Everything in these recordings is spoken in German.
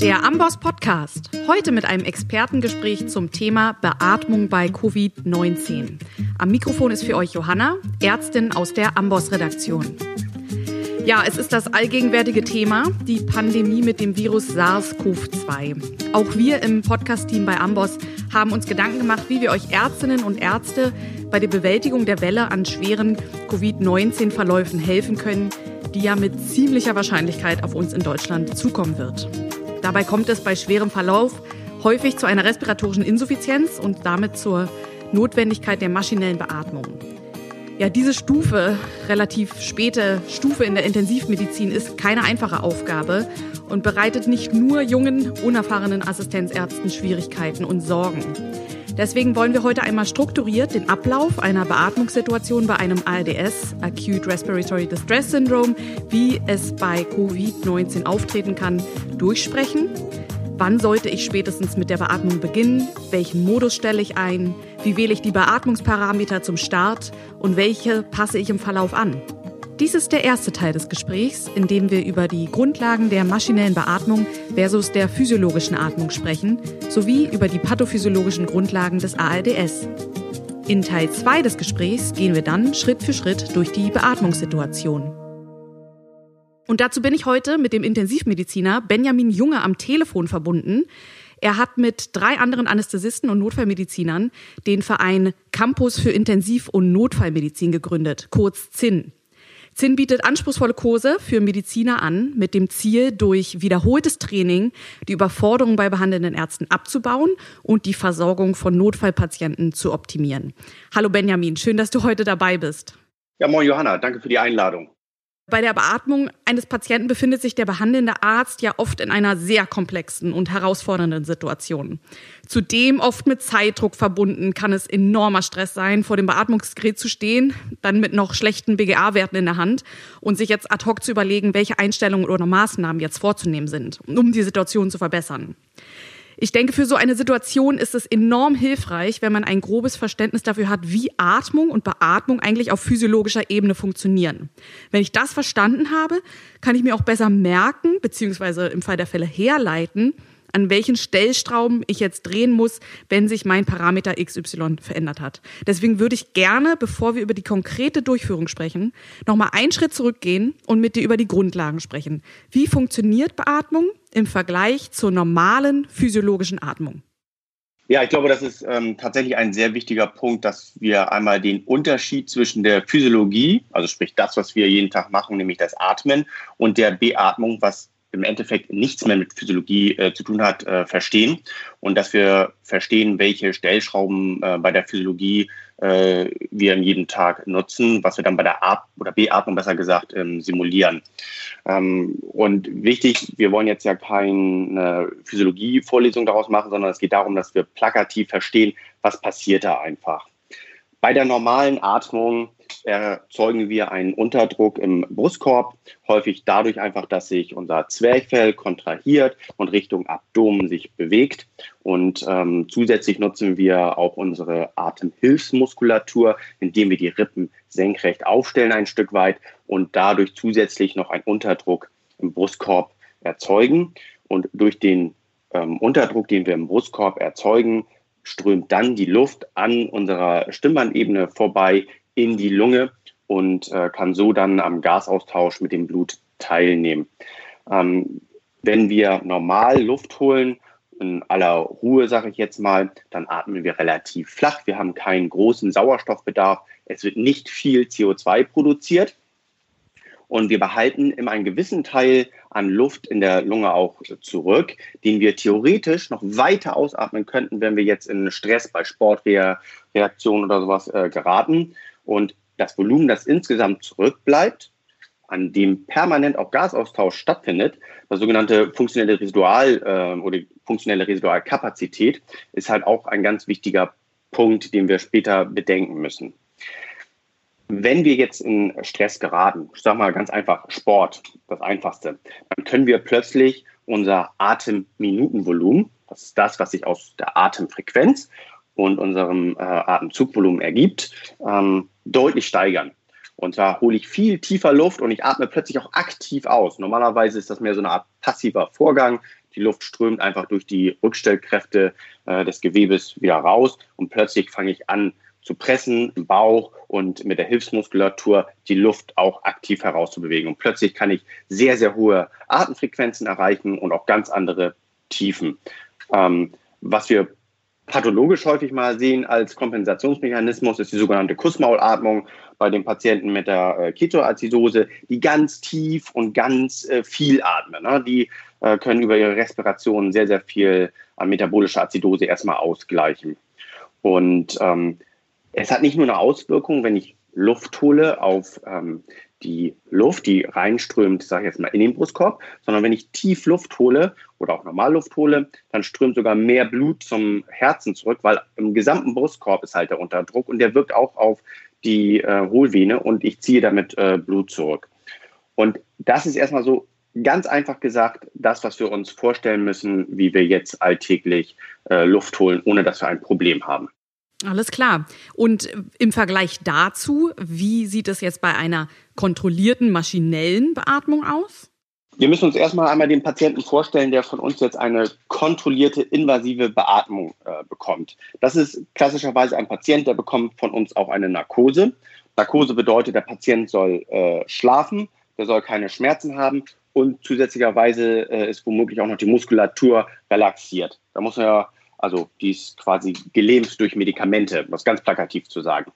Der Amboss Podcast. Heute mit einem Expertengespräch zum Thema Beatmung bei Covid-19. Am Mikrofon ist für euch Johanna, Ärztin aus der Amboss Redaktion. Ja, es ist das allgegenwärtige Thema, die Pandemie mit dem Virus SARS-CoV-2. Auch wir im Podcast-Team bei Amboss haben uns Gedanken gemacht, wie wir euch Ärztinnen und Ärzte bei der Bewältigung der Welle an schweren Covid-19-Verläufen helfen können, die ja mit ziemlicher Wahrscheinlichkeit auf uns in Deutschland zukommen wird. Dabei kommt es bei schwerem Verlauf häufig zu einer respiratorischen Insuffizienz und damit zur Notwendigkeit der maschinellen Beatmung. Ja, diese Stufe, relativ späte Stufe in der Intensivmedizin ist keine einfache Aufgabe und bereitet nicht nur jungen, unerfahrenen Assistenzärzten Schwierigkeiten und Sorgen. Deswegen wollen wir heute einmal strukturiert den Ablauf einer Beatmungssituation bei einem ARDS, Acute Respiratory Distress Syndrome, wie es bei Covid-19 auftreten kann, durchsprechen. Wann sollte ich spätestens mit der Beatmung beginnen? Welchen Modus stelle ich ein? Wie wähle ich die Beatmungsparameter zum Start? Und welche passe ich im Verlauf an? Dies ist der erste Teil des Gesprächs, in dem wir über die Grundlagen der maschinellen Beatmung versus der physiologischen Atmung sprechen, sowie über die pathophysiologischen Grundlagen des ALDS. In Teil 2 des Gesprächs gehen wir dann Schritt für Schritt durch die Beatmungssituation. Und dazu bin ich heute mit dem Intensivmediziner Benjamin Junge am Telefon verbunden. Er hat mit drei anderen Anästhesisten und Notfallmedizinern den Verein Campus für Intensiv- und Notfallmedizin gegründet, kurz ZIN. ZIN bietet anspruchsvolle Kurse für Mediziner an, mit dem Ziel, durch wiederholtes Training die Überforderung bei behandelnden Ärzten abzubauen und die Versorgung von Notfallpatienten zu optimieren. Hallo Benjamin, schön, dass du heute dabei bist. Ja, moin Johanna, danke für die Einladung. Bei der Beatmung eines Patienten befindet sich der behandelnde Arzt ja oft in einer sehr komplexen und herausfordernden Situation. Zudem oft mit Zeitdruck verbunden kann es enormer Stress sein, vor dem Beatmungsgerät zu stehen, dann mit noch schlechten BGA-Werten in der Hand und sich jetzt ad hoc zu überlegen, welche Einstellungen oder Maßnahmen jetzt vorzunehmen sind, um die Situation zu verbessern. Ich denke, für so eine Situation ist es enorm hilfreich, wenn man ein grobes Verständnis dafür hat, wie Atmung und Beatmung eigentlich auf physiologischer Ebene funktionieren. Wenn ich das verstanden habe, kann ich mir auch besser merken, beziehungsweise im Fall der Fälle herleiten, an welchen Stellstrauben ich jetzt drehen muss, wenn sich mein Parameter XY verändert hat. Deswegen würde ich gerne, bevor wir über die konkrete Durchführung sprechen, nochmal einen Schritt zurückgehen und mit dir über die Grundlagen sprechen. Wie funktioniert Beatmung im Vergleich zur normalen physiologischen Atmung? Ja, ich glaube, das ist ähm, tatsächlich ein sehr wichtiger Punkt, dass wir einmal den Unterschied zwischen der Physiologie, also sprich das, was wir jeden Tag machen, nämlich das Atmen, und der Beatmung, was im Endeffekt nichts mehr mit Physiologie äh, zu tun hat, äh, verstehen und dass wir verstehen, welche Stellschrauben äh, bei der Physiologie äh, wir in jedem Tag nutzen, was wir dann bei der A oder Beatmung besser gesagt ähm, simulieren. Ähm, und wichtig, wir wollen jetzt ja keine Physiologie-Vorlesung daraus machen, sondern es geht darum, dass wir plakativ verstehen, was passiert da einfach. Bei der normalen Atmung erzeugen wir einen Unterdruck im Brustkorb, häufig dadurch einfach, dass sich unser Zwerchfell kontrahiert und Richtung Abdomen sich bewegt. Und ähm, zusätzlich nutzen wir auch unsere Atemhilfsmuskulatur, indem wir die Rippen senkrecht aufstellen ein Stück weit und dadurch zusätzlich noch einen Unterdruck im Brustkorb erzeugen. Und durch den ähm, Unterdruck, den wir im Brustkorb erzeugen, strömt dann die Luft an unserer Stimmbandebene vorbei in die Lunge und äh, kann so dann am Gasaustausch mit dem Blut teilnehmen. Ähm, wenn wir normal Luft holen, in aller Ruhe, sage ich jetzt mal, dann atmen wir relativ flach. Wir haben keinen großen Sauerstoffbedarf. Es wird nicht viel CO2 produziert. Und wir behalten immer einen gewissen Teil an Luft in der Lunge auch zurück, den wir theoretisch noch weiter ausatmen könnten, wenn wir jetzt in Stress bei Sportreaktionen oder sowas äh, geraten. Und das Volumen, das insgesamt zurückbleibt, an dem permanent auch Gasaustausch stattfindet, das sogenannte funktionelle Residual äh, oder funktionelle Residualkapazität, ist halt auch ein ganz wichtiger Punkt, den wir später bedenken müssen. Wenn wir jetzt in Stress geraten, ich sage mal ganz einfach Sport, das Einfachste, dann können wir plötzlich unser Atemminutenvolumen, das ist das, was sich aus der Atemfrequenz und unserem äh, Atemzugvolumen ergibt, ähm, deutlich steigern. Und zwar hole ich viel tiefer Luft und ich atme plötzlich auch aktiv aus. Normalerweise ist das mehr so eine Art passiver Vorgang. Die Luft strömt einfach durch die Rückstellkräfte äh, des Gewebes wieder raus und plötzlich fange ich an zu pressen im Bauch und mit der Hilfsmuskulatur die Luft auch aktiv herauszubewegen. Und plötzlich kann ich sehr, sehr hohe Atemfrequenzen erreichen und auch ganz andere Tiefen. Ähm, was wir pathologisch häufig mal sehen als Kompensationsmechanismus ist die sogenannte Kussmaulatmung bei den Patienten mit der äh, Ketoazidose, die ganz tief und ganz äh, viel atmen. Ne? Die äh, können über ihre Respiration sehr, sehr viel an metabolischer Azidose erstmal ausgleichen. Und ähm, es hat nicht nur eine Auswirkung, wenn ich Luft hole auf ähm, die Luft, die reinströmt, sage ich jetzt mal, in den Brustkorb, sondern wenn ich tief Luft hole oder auch normal Luft hole, dann strömt sogar mehr Blut zum Herzen zurück, weil im gesamten Brustkorb ist halt der Unterdruck und der wirkt auch auf die äh, Hohlvene und ich ziehe damit äh, Blut zurück. Und das ist erstmal so ganz einfach gesagt das, was wir uns vorstellen müssen, wie wir jetzt alltäglich äh, Luft holen, ohne dass wir ein Problem haben. Alles klar. Und im Vergleich dazu, wie sieht es jetzt bei einer kontrollierten maschinellen Beatmung aus? Wir müssen uns erstmal einmal den Patienten vorstellen, der von uns jetzt eine kontrollierte invasive Beatmung äh, bekommt. Das ist klassischerweise ein Patient, der bekommt von uns auch eine Narkose. Narkose bedeutet, der Patient soll äh, schlafen, der soll keine Schmerzen haben und zusätzlicherweise äh, ist womöglich auch noch die Muskulatur relaxiert. Da muss man ja also die ist quasi gelähmt durch Medikamente, was ganz plakativ zu sagen.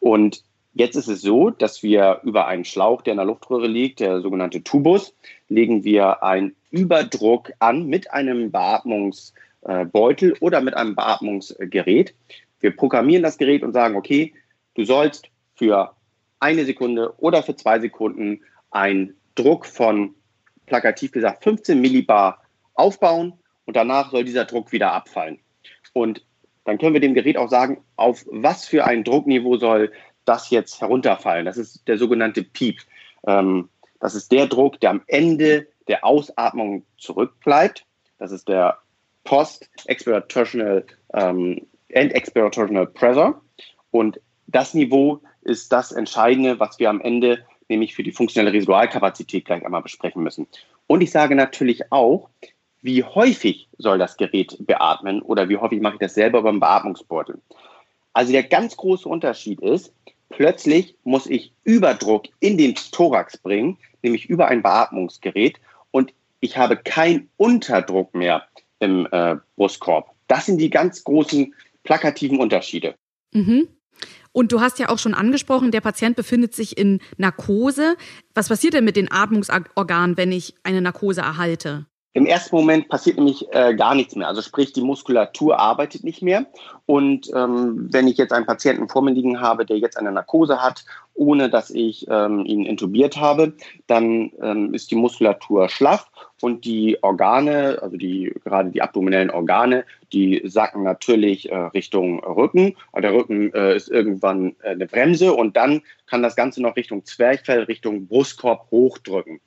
Und jetzt ist es so, dass wir über einen Schlauch, der in der Luftröhre liegt, der sogenannte Tubus, legen wir einen Überdruck an mit einem Beatmungsbeutel oder mit einem Beatmungsgerät. Wir programmieren das Gerät und sagen, okay, du sollst für eine Sekunde oder für zwei Sekunden einen Druck von, plakativ gesagt, 15 Millibar aufbauen und danach soll dieser Druck wieder abfallen. Und dann können wir dem Gerät auch sagen, auf was für ein Druckniveau soll das jetzt herunterfallen. Das ist der sogenannte Piep. Ähm, das ist der Druck, der am Ende der Ausatmung zurückbleibt. Das ist der Post-Expirational ähm, End-Expirational Pressure. Und das Niveau ist das Entscheidende, was wir am Ende nämlich für die funktionelle Residualkapazität gleich einmal besprechen müssen. Und ich sage natürlich auch, wie häufig soll das Gerät beatmen oder wie häufig mache ich das selber beim Beatmungsbeutel. Also der ganz große Unterschied ist, plötzlich muss ich Überdruck in den Thorax bringen, nämlich über ein Beatmungsgerät und ich habe keinen Unterdruck mehr im äh, Brustkorb. Das sind die ganz großen plakativen Unterschiede. Mhm. Und du hast ja auch schon angesprochen, der Patient befindet sich in Narkose. Was passiert denn mit den Atmungsorganen, wenn ich eine Narkose erhalte? Im ersten Moment passiert nämlich äh, gar nichts mehr. Also sprich, die Muskulatur arbeitet nicht mehr. Und ähm, wenn ich jetzt einen Patienten vor mir liegen habe, der jetzt eine Narkose hat, ohne dass ich ähm, ihn intubiert habe, dann ähm, ist die Muskulatur schlaff und die Organe, also die gerade die abdominellen Organe, die sacken natürlich äh, Richtung Rücken. Der Rücken äh, ist irgendwann äh, eine Bremse und dann kann das Ganze noch Richtung Zwerchfell, Richtung Brustkorb hochdrücken.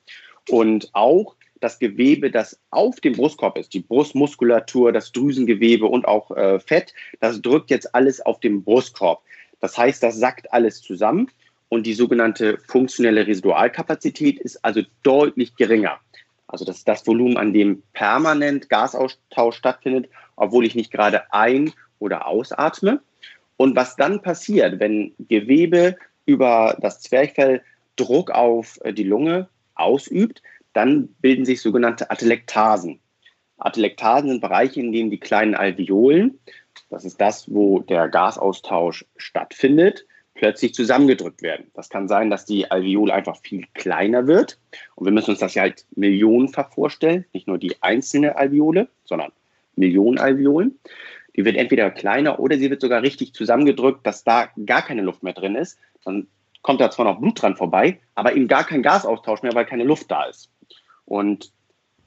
Und auch das Gewebe, das auf dem Brustkorb ist, die Brustmuskulatur, das Drüsengewebe und auch äh, Fett, das drückt jetzt alles auf den Brustkorb. Das heißt, das sackt alles zusammen und die sogenannte funktionelle Residualkapazität ist also deutlich geringer. Also das ist das Volumen, an dem permanent Gasaustausch stattfindet, obwohl ich nicht gerade ein- oder ausatme. Und was dann passiert, wenn Gewebe über das Zwerchfell Druck auf äh, die Lunge ausübt, dann bilden sich sogenannte Atelektasen. Atelektasen sind Bereiche, in denen die kleinen Alveolen, das ist das, wo der Gasaustausch stattfindet, plötzlich zusammengedrückt werden. Das kann sein, dass die Alveole einfach viel kleiner wird. Und wir müssen uns das ja halt millionenfach vorstellen, nicht nur die einzelne Alveole, sondern Millionen Alveolen. Die wird entweder kleiner oder sie wird sogar richtig zusammengedrückt, dass da gar keine Luft mehr drin ist. Dann kommt da zwar noch Blut dran vorbei, aber eben gar kein Gasaustausch mehr, weil keine Luft da ist. Und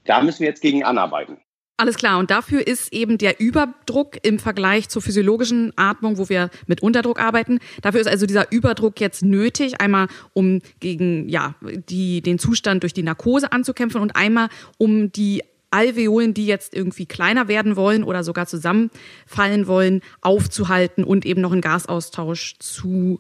da müssen wir jetzt gegen anarbeiten. Alles klar. Und dafür ist eben der Überdruck im Vergleich zur physiologischen Atmung, wo wir mit Unterdruck arbeiten. Dafür ist also dieser Überdruck jetzt nötig, einmal um gegen ja, die, den Zustand durch die Narkose anzukämpfen und einmal um die Alveolen, die jetzt irgendwie kleiner werden wollen oder sogar zusammenfallen wollen, aufzuhalten und eben noch einen Gasaustausch zu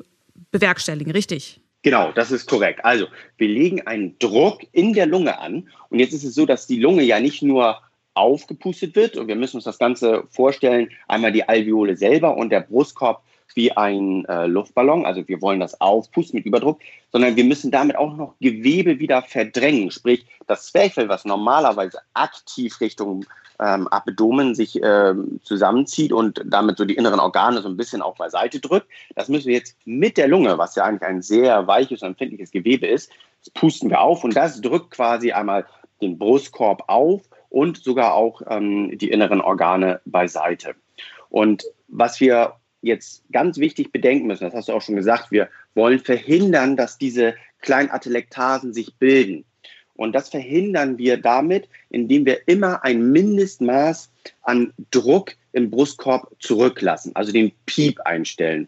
bewerkstelligen, richtig? Genau, das ist korrekt. Also wir legen einen Druck in der Lunge an. Und jetzt ist es so, dass die Lunge ja nicht nur aufgepustet wird. Und wir müssen uns das Ganze vorstellen, einmal die Alveole selber und der Brustkorb wie ein äh, Luftballon, also wir wollen das aufpusten mit Überdruck, sondern wir müssen damit auch noch Gewebe wieder verdrängen, sprich das Zwerchfell, was normalerweise aktiv Richtung ähm, Abdomen sich ähm, zusammenzieht und damit so die inneren Organe so ein bisschen auch beiseite drückt. Das müssen wir jetzt mit der Lunge, was ja eigentlich ein sehr weiches und empfindliches Gewebe ist, pusten wir auf und das drückt quasi einmal den Brustkorb auf und sogar auch ähm, die inneren Organe beiseite. Und was wir jetzt ganz wichtig bedenken müssen, das hast du auch schon gesagt, wir wollen verhindern, dass diese kleinen Atelektasen sich bilden. Und das verhindern wir damit, indem wir immer ein Mindestmaß an Druck im Brustkorb zurücklassen, also den Piep einstellen.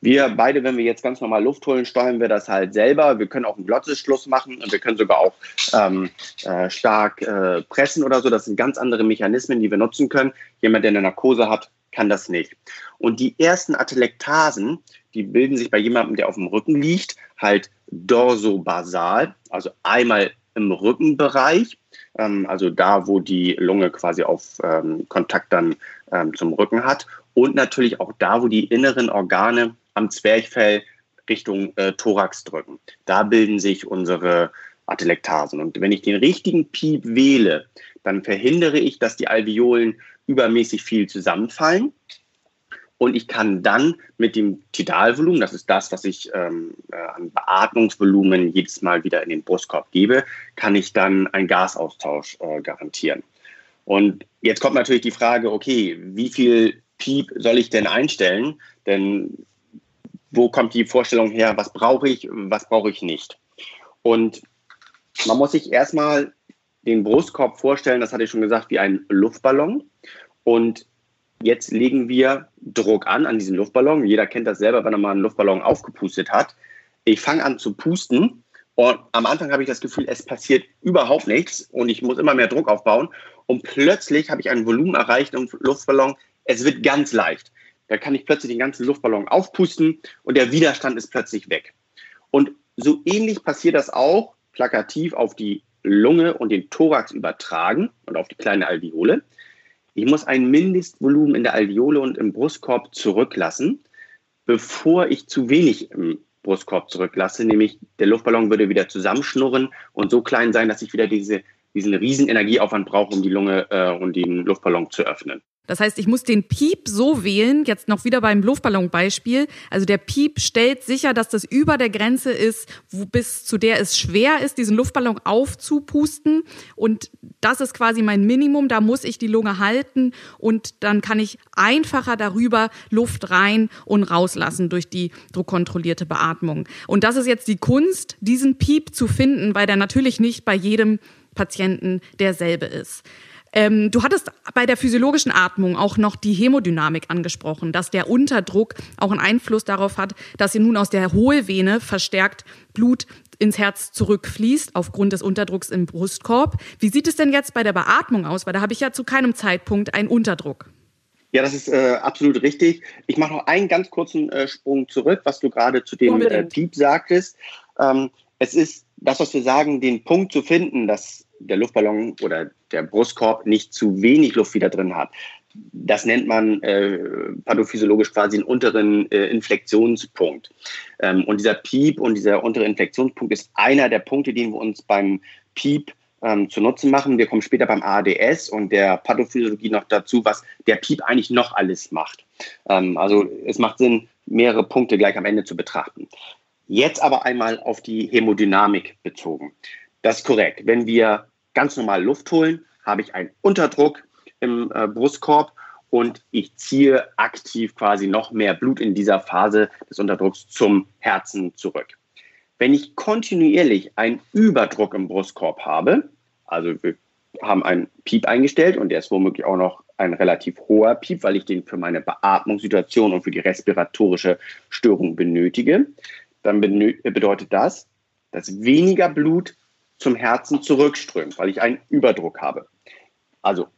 Wir beide, wenn wir jetzt ganz normal Luft holen, steuern wir das halt selber. Wir können auch einen Glottisschluss machen und wir können sogar auch ähm, äh, stark äh, pressen oder so. Das sind ganz andere Mechanismen, die wir nutzen können. Jemand, der eine Narkose hat, kann das nicht. Und die ersten Atelektasen, die bilden sich bei jemandem, der auf dem Rücken liegt, halt dorsobasal, also einmal im Rückenbereich, ähm, also da, wo die Lunge quasi auf ähm, Kontakt dann ähm, zum Rücken hat und natürlich auch da, wo die inneren Organe am Zwerchfell Richtung äh, Thorax drücken. Da bilden sich unsere Atelektasen. Und wenn ich den richtigen Piep wähle, dann verhindere ich, dass die Alveolen übermäßig viel zusammenfallen. Und ich kann dann mit dem Tidalvolumen, das ist das, was ich ähm, äh, an Beatmungsvolumen jedes Mal wieder in den Brustkorb gebe, kann ich dann einen Gasaustausch äh, garantieren. Und jetzt kommt natürlich die Frage, okay, wie viel Piep soll ich denn einstellen? Denn wo kommt die Vorstellung her, was brauche ich, was brauche ich nicht? Und man muss sich erstmal den Brustkorb vorstellen, das hatte ich schon gesagt, wie ein Luftballon. Und jetzt legen wir Druck an, an diesen Luftballon. Jeder kennt das selber, wenn er mal einen Luftballon aufgepustet hat. Ich fange an zu pusten und am Anfang habe ich das Gefühl, es passiert überhaupt nichts und ich muss immer mehr Druck aufbauen. Und plötzlich habe ich ein Volumen erreicht im Luftballon. Es wird ganz leicht. Da kann ich plötzlich den ganzen Luftballon aufpusten und der Widerstand ist plötzlich weg. Und so ähnlich passiert das auch plakativ auf die Lunge und den Thorax übertragen und auf die kleine Alveole. Ich muss ein Mindestvolumen in der Alveole und im Brustkorb zurücklassen, bevor ich zu wenig im Brustkorb zurücklasse, nämlich der Luftballon würde wieder zusammenschnurren und so klein sein, dass ich wieder diese, diesen riesen Energieaufwand brauche, um die Lunge äh, und den Luftballon zu öffnen. Das heißt, ich muss den Piep so wählen, jetzt noch wieder beim Luftballon-Beispiel. Also der Piep stellt sicher, dass das über der Grenze ist, wo bis zu der es schwer ist, diesen Luftballon aufzupusten. Und das ist quasi mein Minimum. Da muss ich die Lunge halten und dann kann ich einfacher darüber Luft rein und rauslassen durch die druckkontrollierte Beatmung. Und das ist jetzt die Kunst, diesen Piep zu finden, weil der natürlich nicht bei jedem Patienten derselbe ist. Ähm, du hattest bei der physiologischen Atmung auch noch die Hämodynamik angesprochen, dass der Unterdruck auch einen Einfluss darauf hat, dass ihr nun aus der Hohlvene verstärkt Blut ins Herz zurückfließt aufgrund des Unterdrucks im Brustkorb. Wie sieht es denn jetzt bei der Beatmung aus? Weil da habe ich ja zu keinem Zeitpunkt einen Unterdruck. Ja, das ist äh, absolut richtig. Ich mache noch einen ganz kurzen äh, Sprung zurück, was du gerade zu dem äh, Piep sagtest. Ähm, es ist das, was wir sagen, den Punkt zu finden, dass der Luftballon oder der Brustkorb nicht zu wenig Luft wieder drin hat. Das nennt man äh, pathophysiologisch quasi einen unteren äh, Inflektionspunkt. Ähm, und dieser Piep und dieser untere Inflektionspunkt ist einer der Punkte, den wir uns beim Piep ähm, zu Nutzen machen. Wir kommen später beim ADS und der Pathophysiologie noch dazu, was der Piep eigentlich noch alles macht. Ähm, also es macht Sinn, mehrere Punkte gleich am Ende zu betrachten. Jetzt aber einmal auf die Hämodynamik bezogen. Das ist korrekt. Wenn wir ganz normal Luft holen, habe ich einen Unterdruck im äh, Brustkorb und ich ziehe aktiv quasi noch mehr Blut in dieser Phase des Unterdrucks zum Herzen zurück. Wenn ich kontinuierlich einen Überdruck im Brustkorb habe, also wir haben einen Piep eingestellt und der ist womöglich auch noch ein relativ hoher Piep, weil ich den für meine Beatmungssituation und für die respiratorische Störung benötige, dann bedeutet das, dass weniger Blut zum Herzen zurückströmt, weil ich einen Überdruck habe. Also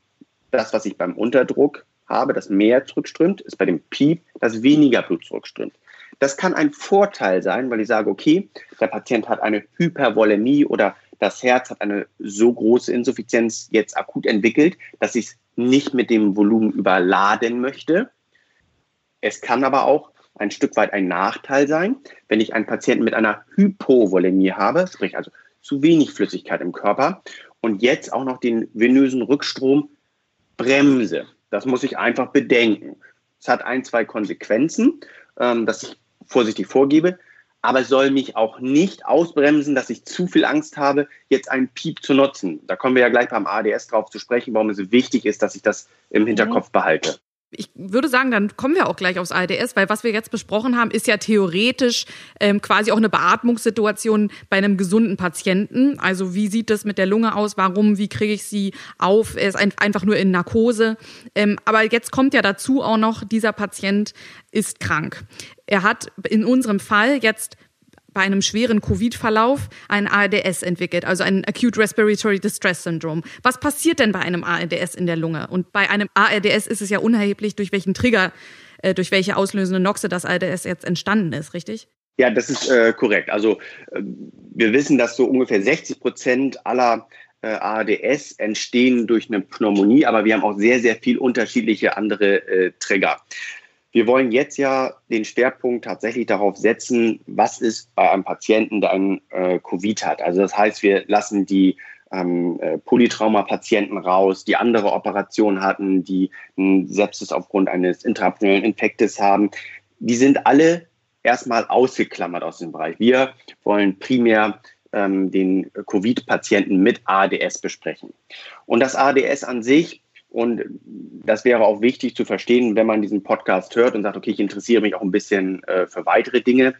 das, was ich beim Unterdruck habe, das mehr zurückströmt, ist bei dem Piep, dass weniger Blut zurückströmt. Das kann ein Vorteil sein, weil ich sage, okay, der Patient hat eine Hypervolemie oder das Herz hat eine so große Insuffizienz jetzt akut entwickelt, dass ich es nicht mit dem Volumen überladen möchte. Es kann aber auch ein Stück weit ein Nachteil sein, wenn ich einen Patienten mit einer Hypovolemie habe, sprich also zu wenig Flüssigkeit im Körper und jetzt auch noch den venösen Rückstrom bremse. Das muss ich einfach bedenken. Es hat ein, zwei Konsequenzen, ähm, dass ich vorsichtig vorgebe, aber es soll mich auch nicht ausbremsen, dass ich zu viel Angst habe, jetzt einen Piep zu nutzen. Da kommen wir ja gleich beim ADS drauf zu sprechen, warum es wichtig ist, dass ich das im Hinterkopf behalte ich würde sagen, dann kommen wir auch gleich aufs ARDS, weil was wir jetzt besprochen haben, ist ja theoretisch ähm, quasi auch eine Beatmungssituation bei einem gesunden Patienten. Also wie sieht das mit der Lunge aus? Warum? Wie kriege ich sie auf? Er ist ein, einfach nur in Narkose. Ähm, aber jetzt kommt ja dazu auch noch, dieser Patient ist krank. Er hat in unserem Fall jetzt bei einem schweren Covid-Verlauf ein ARDS entwickelt, also ein Acute Respiratory Distress Syndrome. Was passiert denn bei einem ARDS in der Lunge? Und bei einem ARDS ist es ja unerheblich, durch welchen Trigger, äh, durch welche auslösende Noxe das ARDS jetzt entstanden ist, richtig? Ja, das ist äh, korrekt. Also äh, wir wissen, dass so ungefähr 60 Prozent aller äh, ARDS entstehen durch eine Pneumonie, aber wir haben auch sehr, sehr viel unterschiedliche andere äh, Trigger. Wir wollen jetzt ja den Schwerpunkt tatsächlich darauf setzen, was ist bei einem Patienten, der einen äh, Covid hat. Also das heißt, wir lassen die ähm, äh, Polytrauma-Patienten raus, die andere Operationen hatten, die einen Sepsis aufgrund eines intrapnealen Infektes haben. Die sind alle erstmal ausgeklammert aus dem Bereich. Wir wollen primär ähm, den Covid-Patienten mit ADS besprechen. Und das ADS an sich und das wäre auch wichtig zu verstehen, wenn man diesen Podcast hört und sagt, okay, ich interessiere mich auch ein bisschen äh, für weitere Dinge.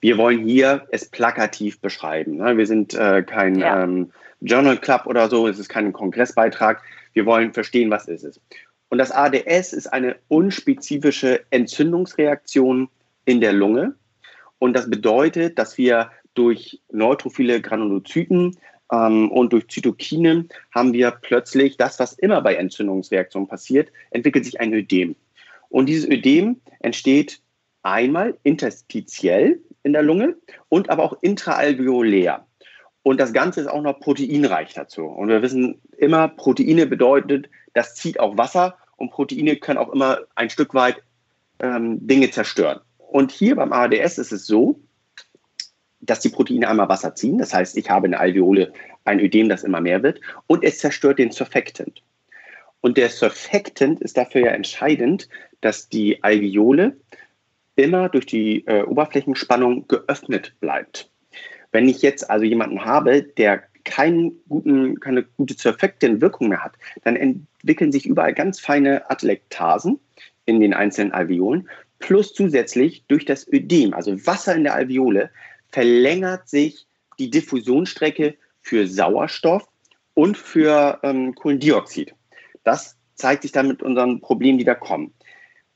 Wir wollen hier es plakativ beschreiben. Ne? Wir sind äh, kein ja. ähm, Journal Club oder so, es ist kein Kongressbeitrag. Wir wollen verstehen, was ist es. Und das ADS ist eine unspezifische Entzündungsreaktion in der Lunge. Und das bedeutet, dass wir durch neutrophile Granulozyten und durch Zytokine haben wir plötzlich das, was immer bei Entzündungsreaktionen passiert, entwickelt sich ein Ödem. Und dieses Ödem entsteht einmal interstitiell in der Lunge und aber auch intraalveolär. Und das Ganze ist auch noch proteinreich dazu. Und wir wissen immer, Proteine bedeutet, das zieht auch Wasser und Proteine können auch immer ein Stück weit ähm, Dinge zerstören. Und hier beim ADS ist es so, dass die Proteine einmal Wasser ziehen. Das heißt, ich habe in der Alveole ein Ödem, das immer mehr wird. Und es zerstört den Surfactant. Und der Surfactant ist dafür ja entscheidend, dass die Alveole immer durch die äh, Oberflächenspannung geöffnet bleibt. Wenn ich jetzt also jemanden habe, der keinen guten, keine gute Surfactant-Wirkung mehr hat, dann entwickeln sich überall ganz feine Atelektasen in den einzelnen Alveolen, plus zusätzlich durch das Ödem, also Wasser in der Alveole, verlängert sich die Diffusionsstrecke für Sauerstoff und für ähm, Kohlendioxid. Das zeigt sich dann mit unseren Problemen, die da kommen.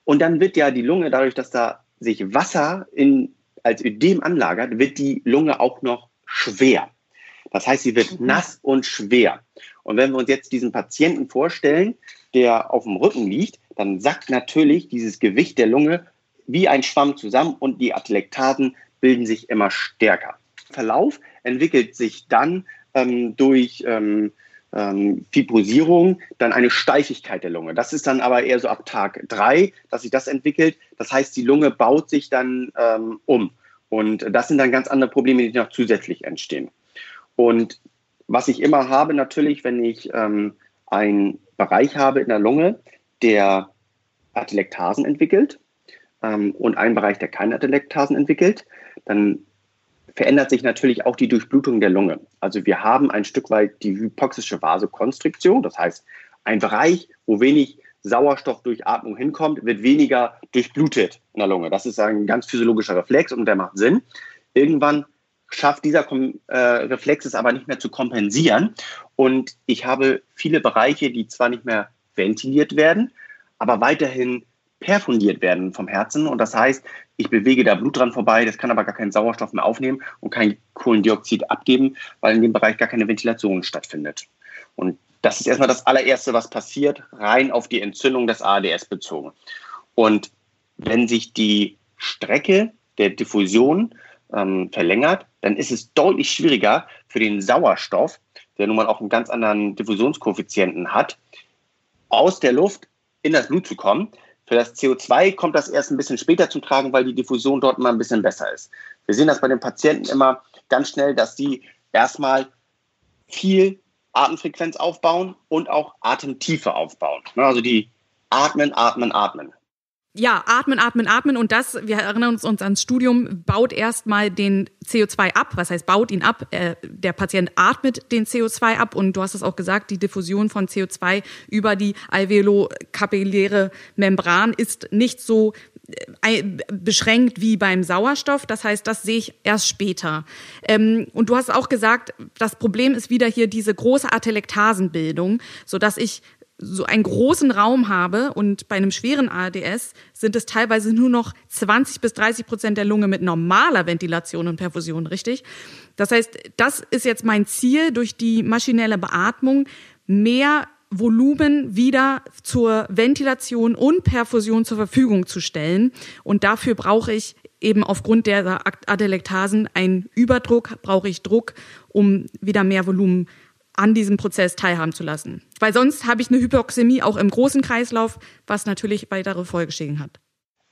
Und dann wird ja die Lunge, dadurch, dass da sich Wasser in, als Ödem anlagert, wird die Lunge auch noch schwer. Das heißt, sie wird mhm. nass und schwer. Und wenn wir uns jetzt diesen Patienten vorstellen, der auf dem Rücken liegt, dann sackt natürlich dieses Gewicht der Lunge wie ein Schwamm zusammen und die Atelektasen bilden sich immer stärker. Verlauf entwickelt sich dann ähm, durch ähm, ähm, Fibrosierung dann eine Steifigkeit der Lunge. Das ist dann aber eher so ab Tag drei, dass sich das entwickelt. Das heißt, die Lunge baut sich dann ähm, um. Und das sind dann ganz andere Probleme, die noch zusätzlich entstehen. Und was ich immer habe, natürlich, wenn ich ähm, einen Bereich habe in der Lunge, der Atelektasen entwickelt ähm, und einen Bereich, der keine Atelektasen entwickelt, dann verändert sich natürlich auch die Durchblutung der Lunge. Also wir haben ein Stück weit die hypoxische Vasokonstriktion, das heißt ein Bereich, wo wenig Sauerstoff durch Atmung hinkommt, wird weniger durchblutet in der Lunge. Das ist ein ganz physiologischer Reflex und der macht Sinn. Irgendwann schafft dieser äh, Reflex es aber nicht mehr zu kompensieren und ich habe viele Bereiche, die zwar nicht mehr ventiliert werden, aber weiterhin perfundiert werden vom Herzen. Und das heißt, ich bewege da Blut dran vorbei, das kann aber gar keinen Sauerstoff mehr aufnehmen und kein Kohlendioxid abgeben, weil in dem Bereich gar keine Ventilation stattfindet. Und das ist erstmal das allererste, was passiert, rein auf die Entzündung des ADS bezogen. Und wenn sich die Strecke der Diffusion ähm, verlängert, dann ist es deutlich schwieriger für den Sauerstoff, der nun mal auch einen ganz anderen Diffusionskoeffizienten hat, aus der Luft in das Blut zu kommen. Für das CO2 kommt das erst ein bisschen später zum Tragen, weil die Diffusion dort mal ein bisschen besser ist. Wir sehen das bei den Patienten immer ganz schnell, dass sie erstmal viel Atemfrequenz aufbauen und auch Atemtiefe aufbauen. Also die atmen, atmen, atmen ja, atmen, atmen, atmen und das, wir erinnern uns, uns ans Studium, baut erstmal den CO2 ab. Was heißt, baut ihn ab? Äh, der Patient atmet den CO2 ab und du hast es auch gesagt, die Diffusion von CO2 über die alveolokapilläre Membran ist nicht so äh, beschränkt wie beim Sauerstoff. Das heißt, das sehe ich erst später. Ähm, und du hast auch gesagt, das Problem ist wieder hier diese große Atelektasenbildung, sodass ich so einen großen Raum habe und bei einem schweren ARDS sind es teilweise nur noch 20 bis 30 Prozent der Lunge mit normaler Ventilation und Perfusion, richtig? Das heißt, das ist jetzt mein Ziel, durch die maschinelle Beatmung mehr Volumen wieder zur Ventilation und Perfusion zur Verfügung zu stellen. Und dafür brauche ich eben aufgrund der Adelektasen einen Überdruck, brauche ich Druck, um wieder mehr Volumen an diesem Prozess teilhaben zu lassen. Weil sonst habe ich eine Hypoxämie auch im großen Kreislauf, was natürlich weitere Folgeschäden hat.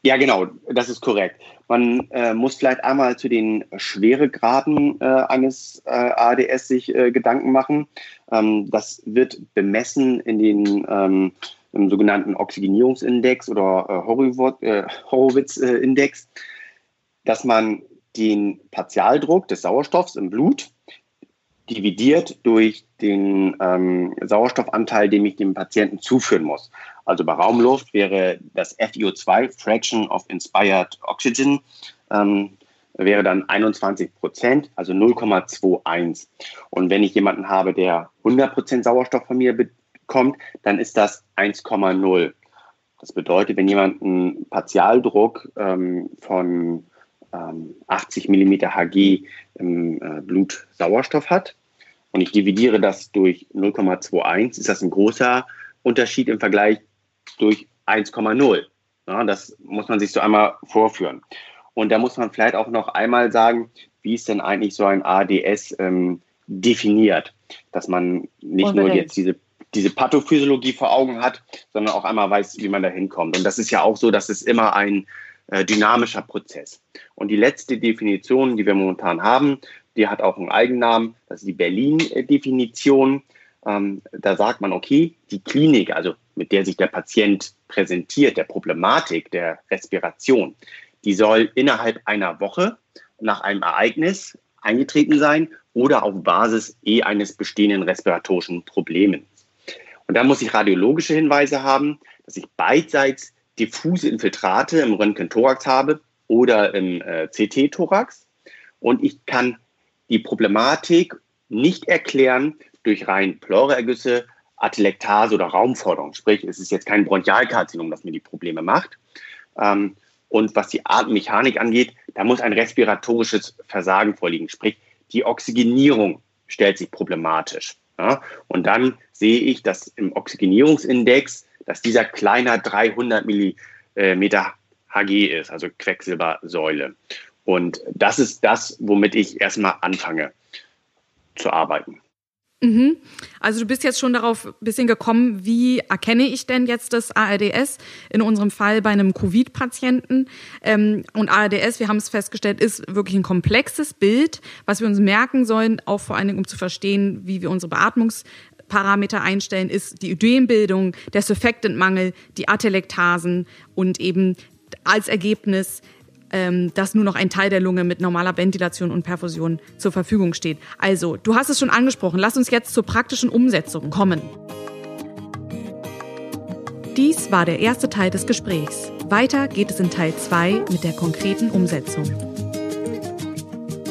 Ja, genau, das ist korrekt. Man äh, muss vielleicht einmal zu den Schweregraden äh, eines äh, ADS sich äh, Gedanken machen. Ähm, das wird bemessen in den ähm, im sogenannten Oxygenierungsindex oder äh, äh, Horowitz-Index, dass man den Partialdruck des Sauerstoffs im Blut dividiert durch den ähm, Sauerstoffanteil, den ich dem Patienten zuführen muss. Also bei Raumluft wäre das FiO2, Fraction of Inspired Oxygen, ähm, wäre dann 21 Prozent, also 0,21. Und wenn ich jemanden habe, der 100 Prozent Sauerstoff von mir bekommt, dann ist das 1,0. Das bedeutet, wenn jemand einen Partialdruck ähm, von 80 mm Hg im äh, Blut Sauerstoff hat und ich dividiere das durch 0,21, ist das ein großer Unterschied im Vergleich durch 1,0. Ja, das muss man sich so einmal vorführen. Und da muss man vielleicht auch noch einmal sagen, wie ist denn eigentlich so ein ADS ähm, definiert, dass man nicht Unbedingt. nur jetzt diese diese Pathophysiologie vor Augen hat, sondern auch einmal weiß, wie man da hinkommt. Und das ist ja auch so, dass es immer ein dynamischer Prozess. Und die letzte Definition, die wir momentan haben, die hat auch einen Eigennamen, das ist die Berlin-Definition. Ähm, da sagt man, okay, die Klinik, also mit der sich der Patient präsentiert, der Problematik der Respiration, die soll innerhalb einer Woche nach einem Ereignis eingetreten sein oder auf Basis eh eines bestehenden respiratorischen Problems. Und da muss ich radiologische Hinweise haben, dass ich beidseits diffuse Infiltrate im Röntgen-Thorax habe oder im äh, CT-Thorax. Und ich kann die Problematik nicht erklären durch rein Pleuraergüsse, Atelektase oder Raumforderung. Sprich, es ist jetzt kein Bronchialkarzinom, das mir die Probleme macht. Ähm, und was die Atemmechanik angeht, da muss ein respiratorisches Versagen vorliegen. Sprich, die Oxygenierung stellt sich problematisch. Ja? Und dann sehe ich, dass im Oxygenierungsindex dass dieser kleiner 300 Millimeter Hg ist, also Quecksilbersäule. Und das ist das, womit ich erstmal anfange zu arbeiten. Mhm. Also du bist jetzt schon darauf ein bisschen gekommen, wie erkenne ich denn jetzt das ARDS in unserem Fall bei einem Covid-Patienten? Ähm, und ARDS, wir haben es festgestellt, ist wirklich ein komplexes Bild, was wir uns merken sollen, auch vor allen Dingen, um zu verstehen, wie wir unsere Beatmungs Parameter einstellen, ist die Ödembildung, der Surfactantmangel, die Atelektasen und eben als Ergebnis ähm, dass nur noch ein Teil der Lunge mit normaler Ventilation und Perfusion zur Verfügung steht. Also, du hast es schon angesprochen. Lass uns jetzt zur praktischen Umsetzung kommen. Dies war der erste Teil des Gesprächs. Weiter geht es in Teil 2 mit der konkreten Umsetzung.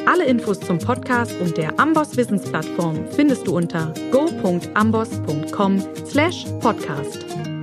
Alle Infos zum Podcast und der Amboss Wissensplattform findest du unter go.amboss.com/podcast.